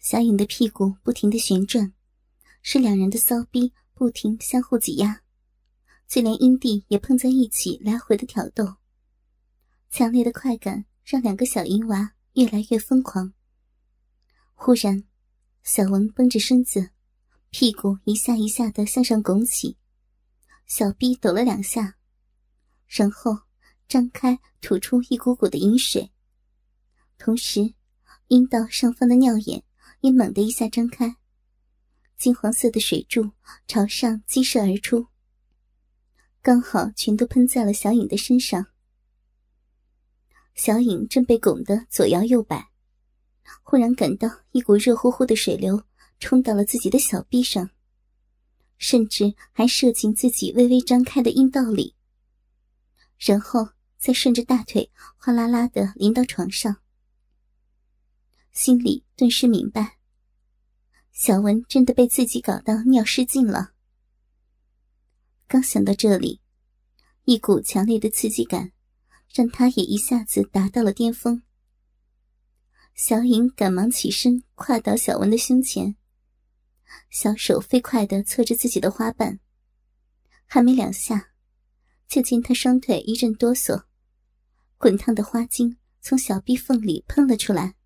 小颖的屁股不停的旋转，使两人的骚逼不停相互挤压，就连阴蒂也碰在一起来回的挑逗。强烈的快感让两个小淫娃越来越疯狂。忽然，小文绷着身子，屁股一下一下的向上拱起，小臂抖了两下，然后张开吐出一股股的饮水，同时，阴道上方的尿眼也猛地一下张开，金黄色的水柱朝上激射而出，刚好全都喷在了小影的身上。小影正被拱得左摇右摆。忽然感到一股热乎乎的水流冲到了自己的小臂上，甚至还射进自己微微张开的阴道里，然后再顺着大腿哗啦啦的淋到床上。心里顿时明白，小文真的被自己搞到尿失禁了。刚想到这里，一股强烈的刺激感让他也一下子达到了巅峰。小颖赶忙起身，跨到小文的胸前，小手飞快地搓着自己的花瓣，还没两下，就见他双腿一阵哆嗦，滚烫的花精从小臂缝里喷了出来，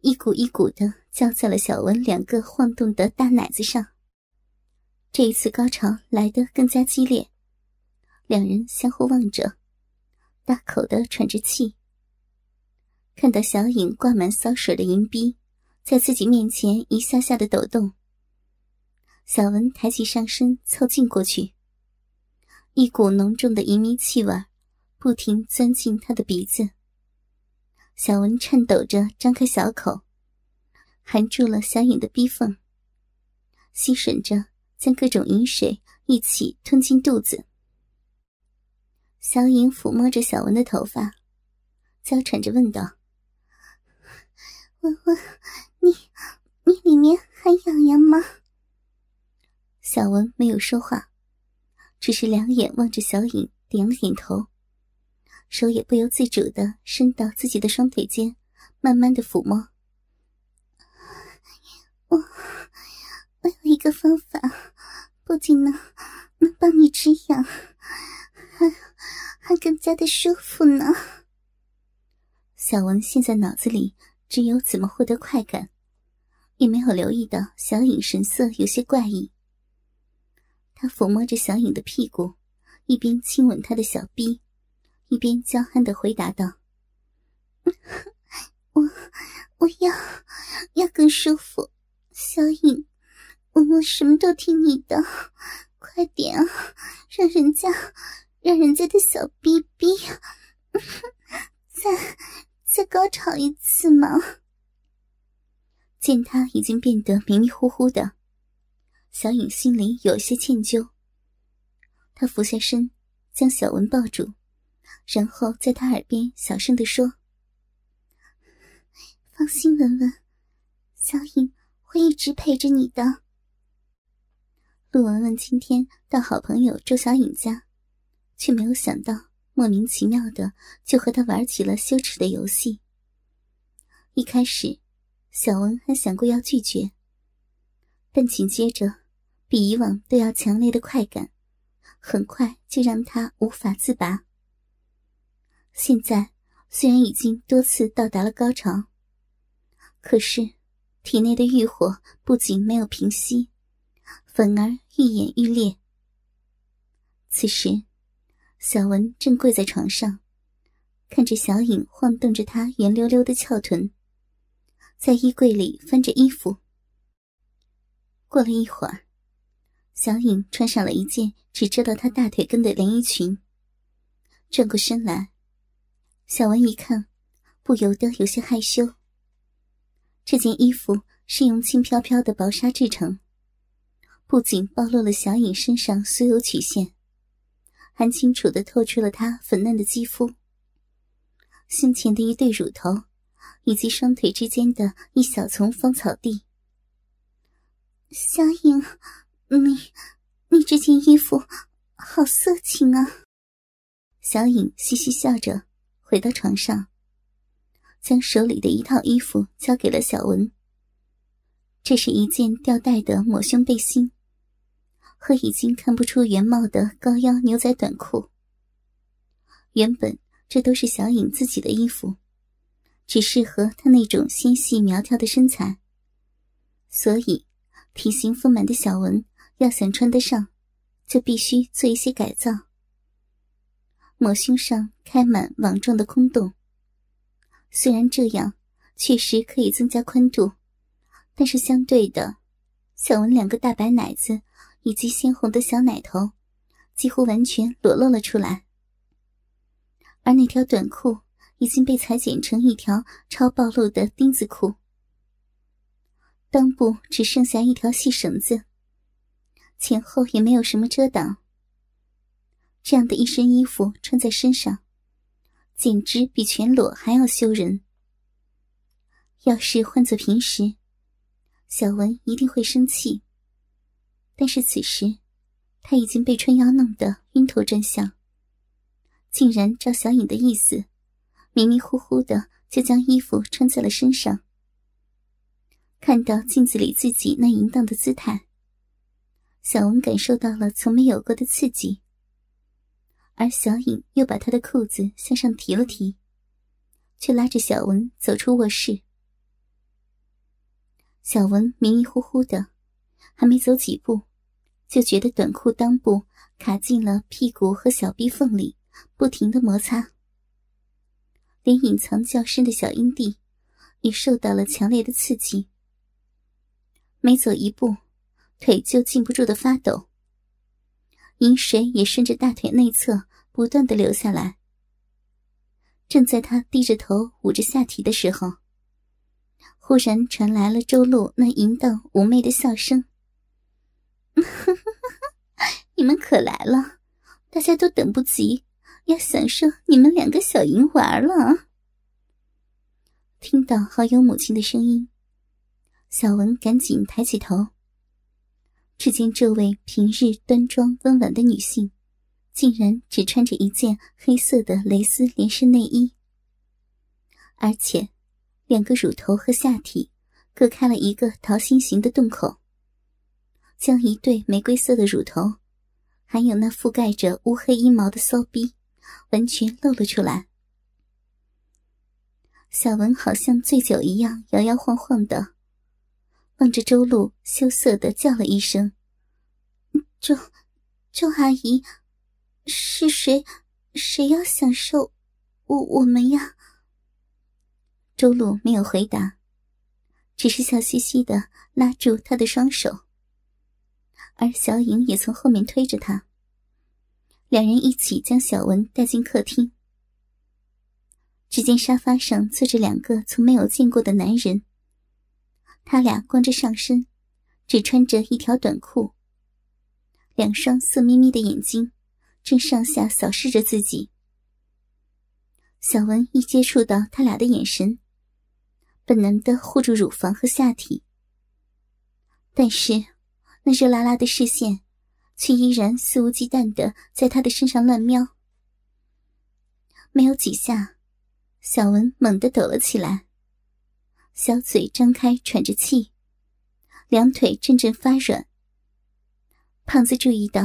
一股一股的浇在了小文两个晃动的大奶子上。这一次高潮来得更加激烈，两人相互望着，大口的喘着气。看到小影挂满骚水的银币，在自己面前一下下的抖动。小文抬起上身，凑近过去，一股浓重的淫迷气味不停钻进他的鼻子。小文颤抖着张开小口，含住了小影的逼缝，吸吮着将各种饮水一起吞进肚子。小影抚摸着小文的头发，娇喘着问道。文文你，你里面还痒痒吗？小文没有说话，只是两眼望着小影，点了点头，手也不由自主的伸到自己的双腿间，慢慢的抚摸。我我有一个方法，不仅能能帮你止痒，还还更加的舒服呢。小文现在脑子里。只有怎么获得快感，也没有留意到小影神色有些怪异。他抚摸着小影的屁股，一边亲吻她的小臂，一边娇憨的回答道：“我我要要更舒服，小影，我什么都听你的，快点啊，让人家让人家的小逼逼 再。”再高潮一次嘛？见他已经变得迷迷糊糊的，小影心里有些歉疚。他俯下身，将小文抱住，然后在他耳边小声的说：“放心，文文，小影会一直陪着你的。”陆文文今天到好朋友周小影家，却没有想到。莫名其妙的就和他玩起了羞耻的游戏。一开始，小文还想过要拒绝，但紧接着，比以往都要强烈的快感，很快就让他无法自拔。现在虽然已经多次到达了高潮，可是体内的欲火不仅没有平息，反而愈演愈烈。此时。小文正跪在床上，看着小影晃动着她圆溜溜的翘臀，在衣柜里翻着衣服。过了一会儿，小影穿上了一件只遮到她大腿根的连衣裙，转过身来，小文一看，不由得有些害羞。这件衣服是用轻飘飘的薄纱制成，不仅暴露了小影身上所有曲线。还清楚的透出了她粉嫩的肌肤、胸前的一对乳头，以及双腿之间的一小丛芳草地。小影，你你这件衣服好色情啊！小影嘻嘻笑着回到床上，将手里的一套衣服交给了小文，这是一件吊带的抹胸背心，和已经看不出原貌的高腰牛仔短裤。原本这都是小颖自己的衣服，只适合她那种纤细苗条的身材，所以体型丰满的小文要想穿得上，就必须做一些改造。抹胸上开满网状的空洞，虽然这样确实可以增加宽度。但是相对的，小文两个大白奶子以及鲜红的小奶头，几乎完全裸露了出来。而那条短裤已经被裁剪成一条超暴露的丁字裤，裆部只剩下一条细绳子，前后也没有什么遮挡。这样的一身衣服穿在身上，简直比全裸还要羞人。要是换做平时，小文一定会生气，但是此时他已经被春瑶弄得晕头转向，竟然照小影的意思，迷迷糊糊的就将衣服穿在了身上。看到镜子里自己那淫荡的姿态，小文感受到了从没有过的刺激，而小颖又把他的裤子向上提了提，却拉着小文走出卧室。小文迷迷糊糊的，还没走几步，就觉得短裤裆部卡进了屁股和小臂缝里，不停的摩擦。连隐藏较深的小阴蒂也受到了强烈的刺激。每走一步，腿就禁不住的发抖，饮水也顺着大腿内侧不断的流下来。正在他低着头捂着下体的时候。忽然传来了周露那淫荡妩媚的笑声：“ 你们可来了，大家都等不及，要享受你们两个小淫娃了。”听到好友母亲的声音，小文赶紧抬起头，只见这位平日端庄温婉的女性，竟然只穿着一件黑色的蕾丝连身内衣，而且。两个乳头和下体各开了一个桃心形的洞口，将一对玫瑰色的乳头，还有那覆盖着乌黑阴毛的骚逼，完全露了出来。小文好像醉酒一样摇摇晃晃的，望着周露，羞涩的叫了一声：“周，周阿姨，是谁？谁要享受我我们呀？”周露没有回答，只是笑嘻嘻的拉住他的双手，而小颖也从后面推着他，两人一起将小文带进客厅。只见沙发上坐着两个从没有见过的男人，他俩光着上身，只穿着一条短裤，两双色眯眯的眼睛正上下扫视着自己。小文一接触到他俩的眼神。本能的护住乳房和下体，但是那热辣辣的视线却依然肆无忌惮的在他的身上乱瞄。没有几下，小文猛地抖了起来，小嘴张开喘着气，两腿阵阵发软。胖子注意到，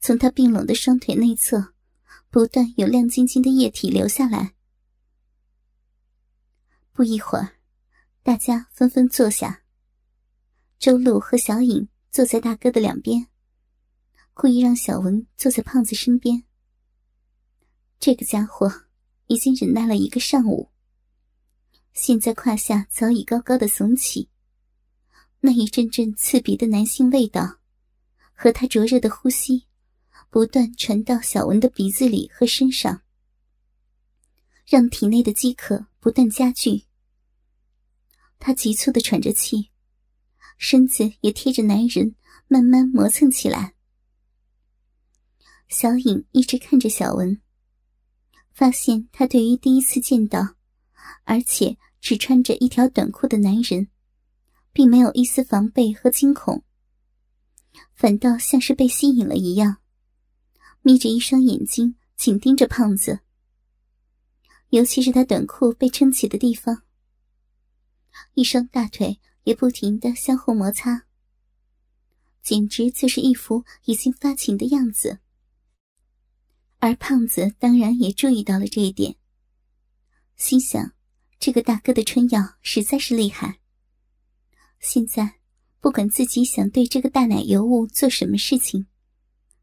从他冰冷的双腿内侧，不断有亮晶晶的液体流下来。不一会儿，大家纷纷坐下。周露和小颖坐在大哥的两边，故意让小文坐在胖子身边。这个家伙已经忍耐了一个上午，现在胯下早已高高的耸起，那一阵阵刺鼻的男性味道和他灼热的呼吸，不断传到小文的鼻子里和身上。让体内的饥渴不断加剧，他急促的喘着气，身子也贴着男人慢慢磨蹭起来。小颖一直看着小文，发现他对于第一次见到，而且只穿着一条短裤的男人，并没有一丝防备和惊恐，反倒像是被吸引了一样，眯着一双眼睛紧盯着胖子。尤其是他短裤被撑起的地方，一双大腿也不停的相互摩擦，简直就是一副已经发情的样子。而胖子当然也注意到了这一点，心想：这个大哥的春药实在是厉害。现在不管自己想对这个大奶油物做什么事情，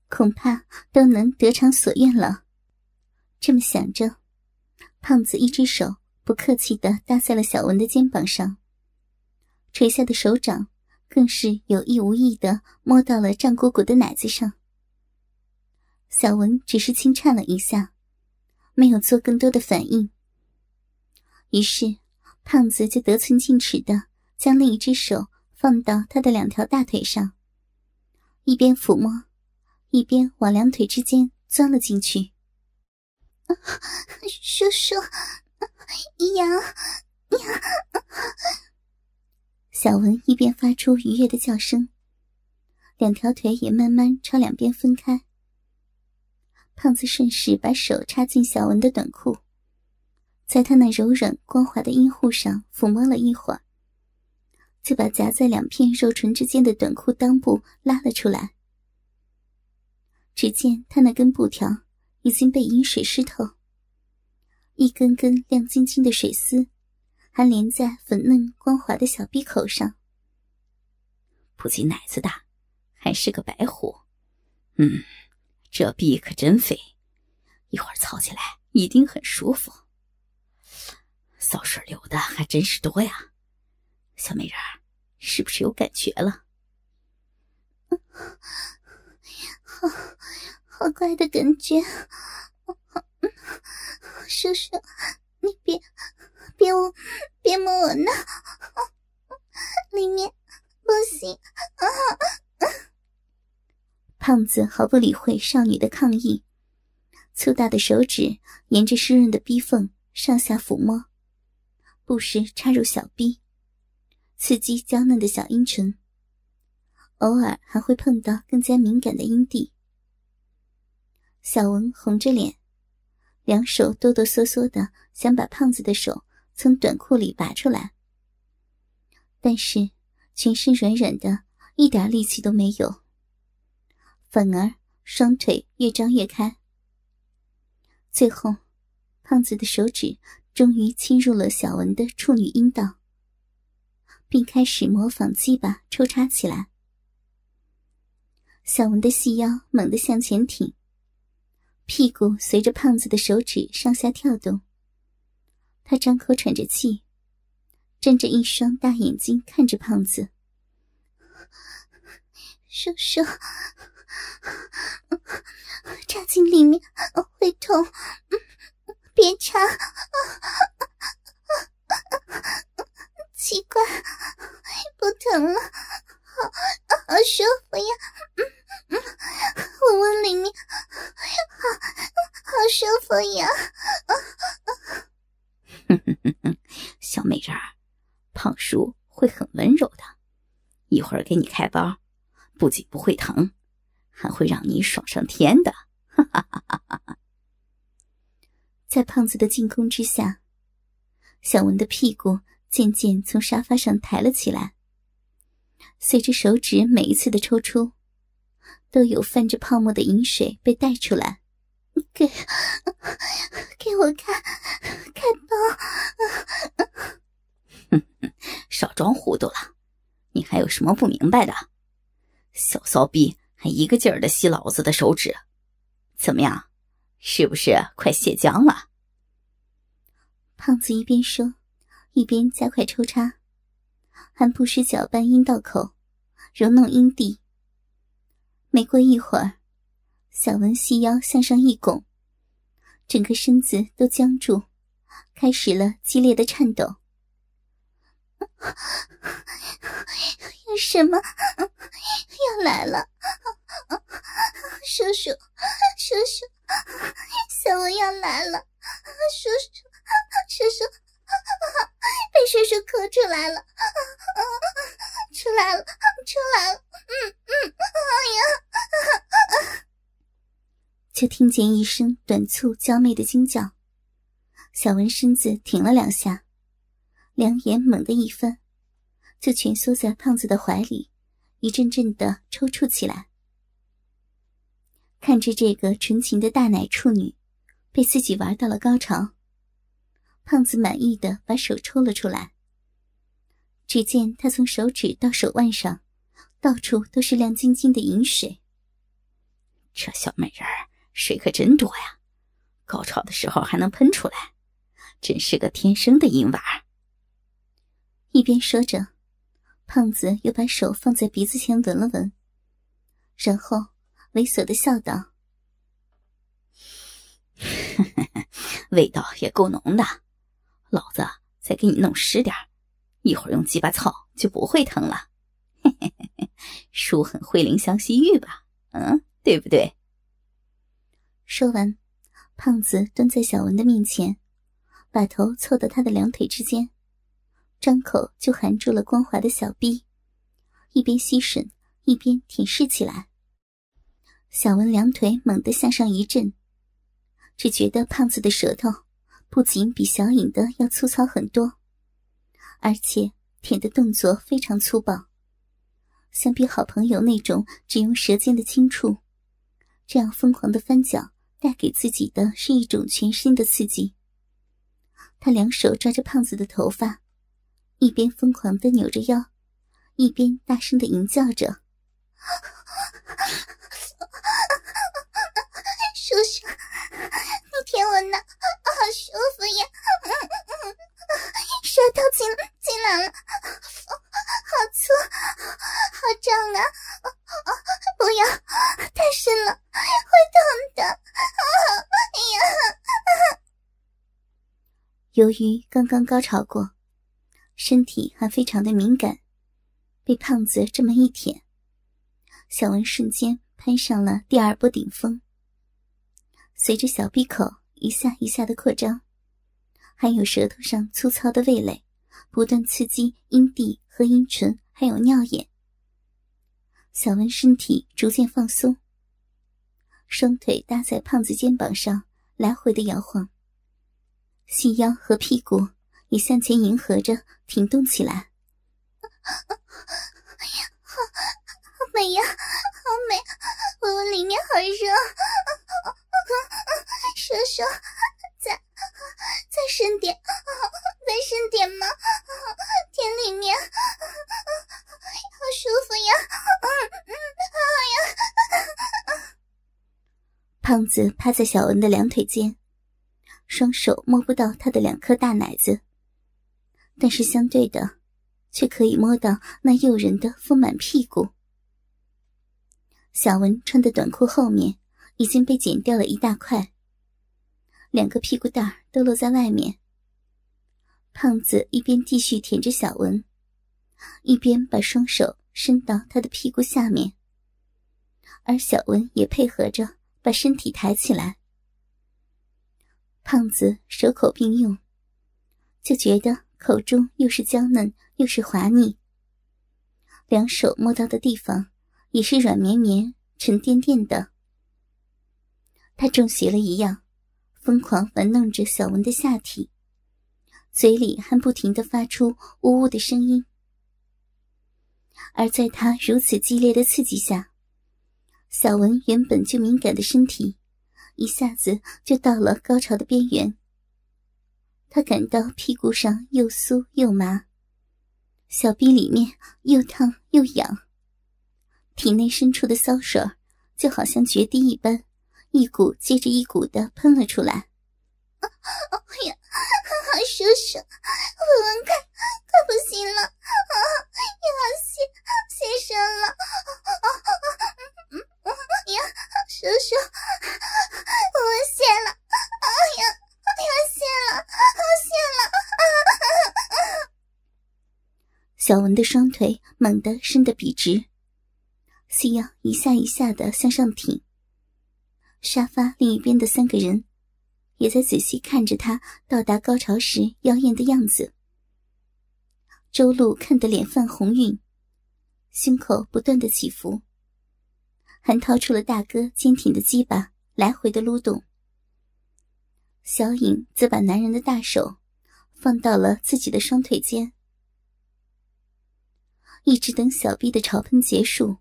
恐怕都能得偿所愿了。这么想着，胖子一只手不客气的搭在了小文的肩膀上，垂下的手掌更是有意无意的摸到了胀鼓鼓的奶子上。小文只是轻颤了一下，没有做更多的反应。于是，胖子就得寸进尺的将另一只手放到他的两条大腿上，一边抚摸，一边往两腿之间钻了进去。叔叔，痒痒！小文一边发出愉悦的叫声，两条腿也慢慢朝两边分开。胖子顺势把手插进小文的短裤，在他那柔软光滑的阴户上抚摸了一会儿，就把夹在两片肉唇之间的短裤裆部拉了出来。只见他那根布条已经被阴水湿透，一根根亮晶晶的水丝还连在粉嫩光滑的小鼻口上。不仅奶子大，还是个白虎，嗯。这臂可真肥，一会儿操起来一定很舒服。骚水流的还真是多呀，小美人，是不是有感觉了？好 好怪的感觉，叔叔，你别别我别摸我呢，里面不行啊！胖子毫不理会少女的抗议，粗大的手指沿着湿润的逼缝上下抚摸，不时插入小臂，刺激娇嫩的小阴唇。偶尔还会碰到更加敏感的阴蒂。小文红着脸，两手哆哆嗦嗦的想把胖子的手从短裤里拔出来，但是全身软软的，一点力气都没有。反而双腿越张越开，最后，胖子的手指终于侵入了小文的处女阴道，并开始模仿鸡巴抽插起来。小文的细腰猛地向前挺，屁股随着胖子的手指上下跳动。他张口喘着气，睁着一双大眼睛看着胖子，叔叔。插 进里面会痛，别插！奇怪，不疼了，好好舒服呀！闻闻里面，好好舒服呀！小美人儿，胖叔会很温柔的，一会儿给你开包，不仅不会疼。还会让你爽上天的！哈哈哈哈哈！在胖子的进攻之下，小文的屁股渐渐从沙发上抬了起来。随着手指每一次的抽出，都有泛着泡沫的饮水被带出来。给，给我看，看到！哼哼，少装糊涂了！你还有什么不明白的？小骚逼！还一个劲儿的吸老子的手指，怎么样？是不是快泄浆了？胖子一边说，一边加快抽插，还不时搅拌阴道口，揉弄阴蒂。没过一会儿，小文细腰向上一拱，整个身子都僵住，开始了激烈的颤抖。有什么要来了？叔叔，叔叔，小文要来了！叔叔，叔叔，被叔叔磕出来了！出来了，出来了！嗯嗯，哎呀！就听见一声短促娇媚的惊叫，小文身子挺了两下，两眼猛地一翻。就蜷缩在胖子的怀里，一阵阵的抽搐起来。看着这个纯情的大奶处女，被自己玩到了高潮，胖子满意的把手抽了出来。只见他从手指到手腕上，到处都是亮晶晶的银水。这小美人儿水可真多呀，高潮的时候还能喷出来，真是个天生的银娃。一边说着，胖子又把手放在鼻子前闻了闻，然后猥琐的笑道：“味道也够浓的，老子再给你弄湿点一会儿用鸡巴操就不会疼了。叔很会怜香惜玉吧？嗯，对不对？”说完，胖子蹲在小文的面前，把头凑到他的两腿之间。张口就含住了光滑的小臂，一边吸吮一边舔舐起来。小文两腿猛地向上一震，只觉得胖子的舌头不仅比小颖的要粗糙很多，而且舔的动作非常粗暴，相比好朋友那种只用舌尖的轻触，这样疯狂的翻搅带给自己的是一种全新的刺激。他两手抓着胖子的头发。一边疯狂的扭着腰，一边大声的吟叫着：“由于刚刚高潮过。身体还非常的敏感，被胖子这么一舔，小文瞬间攀上了第二波顶峰。随着小闭口一下一下的扩张，还有舌头上粗糙的味蕾不断刺激阴蒂和阴唇，还有尿眼。小文身体逐渐放松，双腿搭在胖子肩膀上来回的摇晃，细腰和屁股。也向前迎合着挺动起来，哎呀好美呀，好美！我里面好热，叔叔，再再深点，再深点嘛，田里面好舒服呀，嗯嗯，好呀！胖子趴在小文的两腿间，双手摸不到他的两颗大奶子。但是相对的，却可以摸到那诱人的丰满屁股。小文穿的短裤后面已经被剪掉了一大块，两个屁股蛋都露在外面。胖子一边继续舔着小文，一边把双手伸到他的屁股下面，而小文也配合着把身体抬起来。胖子手口并用，就觉得。口中又是娇嫩又是滑腻，两手摸到的地方也是软绵绵、沉甸甸的。他中邪了一样，疯狂玩弄着小文的下体，嘴里还不停的发出呜呜的声音。而在他如此激烈的刺激下，小文原本就敏感的身体一下子就到了高潮的边缘。他感到屁股上又酥又麻，小臂里面又烫又痒，体内深处的骚水就好像决堤一般，一股接着一股的喷了出来。哎呀，叔叔，小文的双腿猛地伸得笔直，细腰一下一下的向上挺。沙发另一边的三个人也在仔细看着他到达高潮时妖艳的样子。周露看得脸泛红晕，胸口不断的起伏，还掏出了大哥坚挺的鸡巴，来回的撸动。小颖则把男人的大手放到了自己的双腿间，一直等小臂的潮喷结束，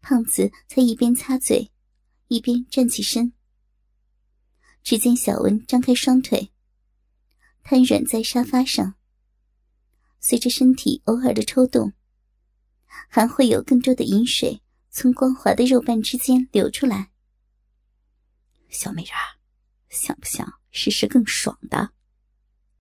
胖子才一边擦嘴，一边站起身。只见小文张开双腿，瘫软在沙发上。随着身体偶尔的抽动，还会有更多的饮水从光滑的肉瓣之间流出来。小美人儿，想不想试试更爽的？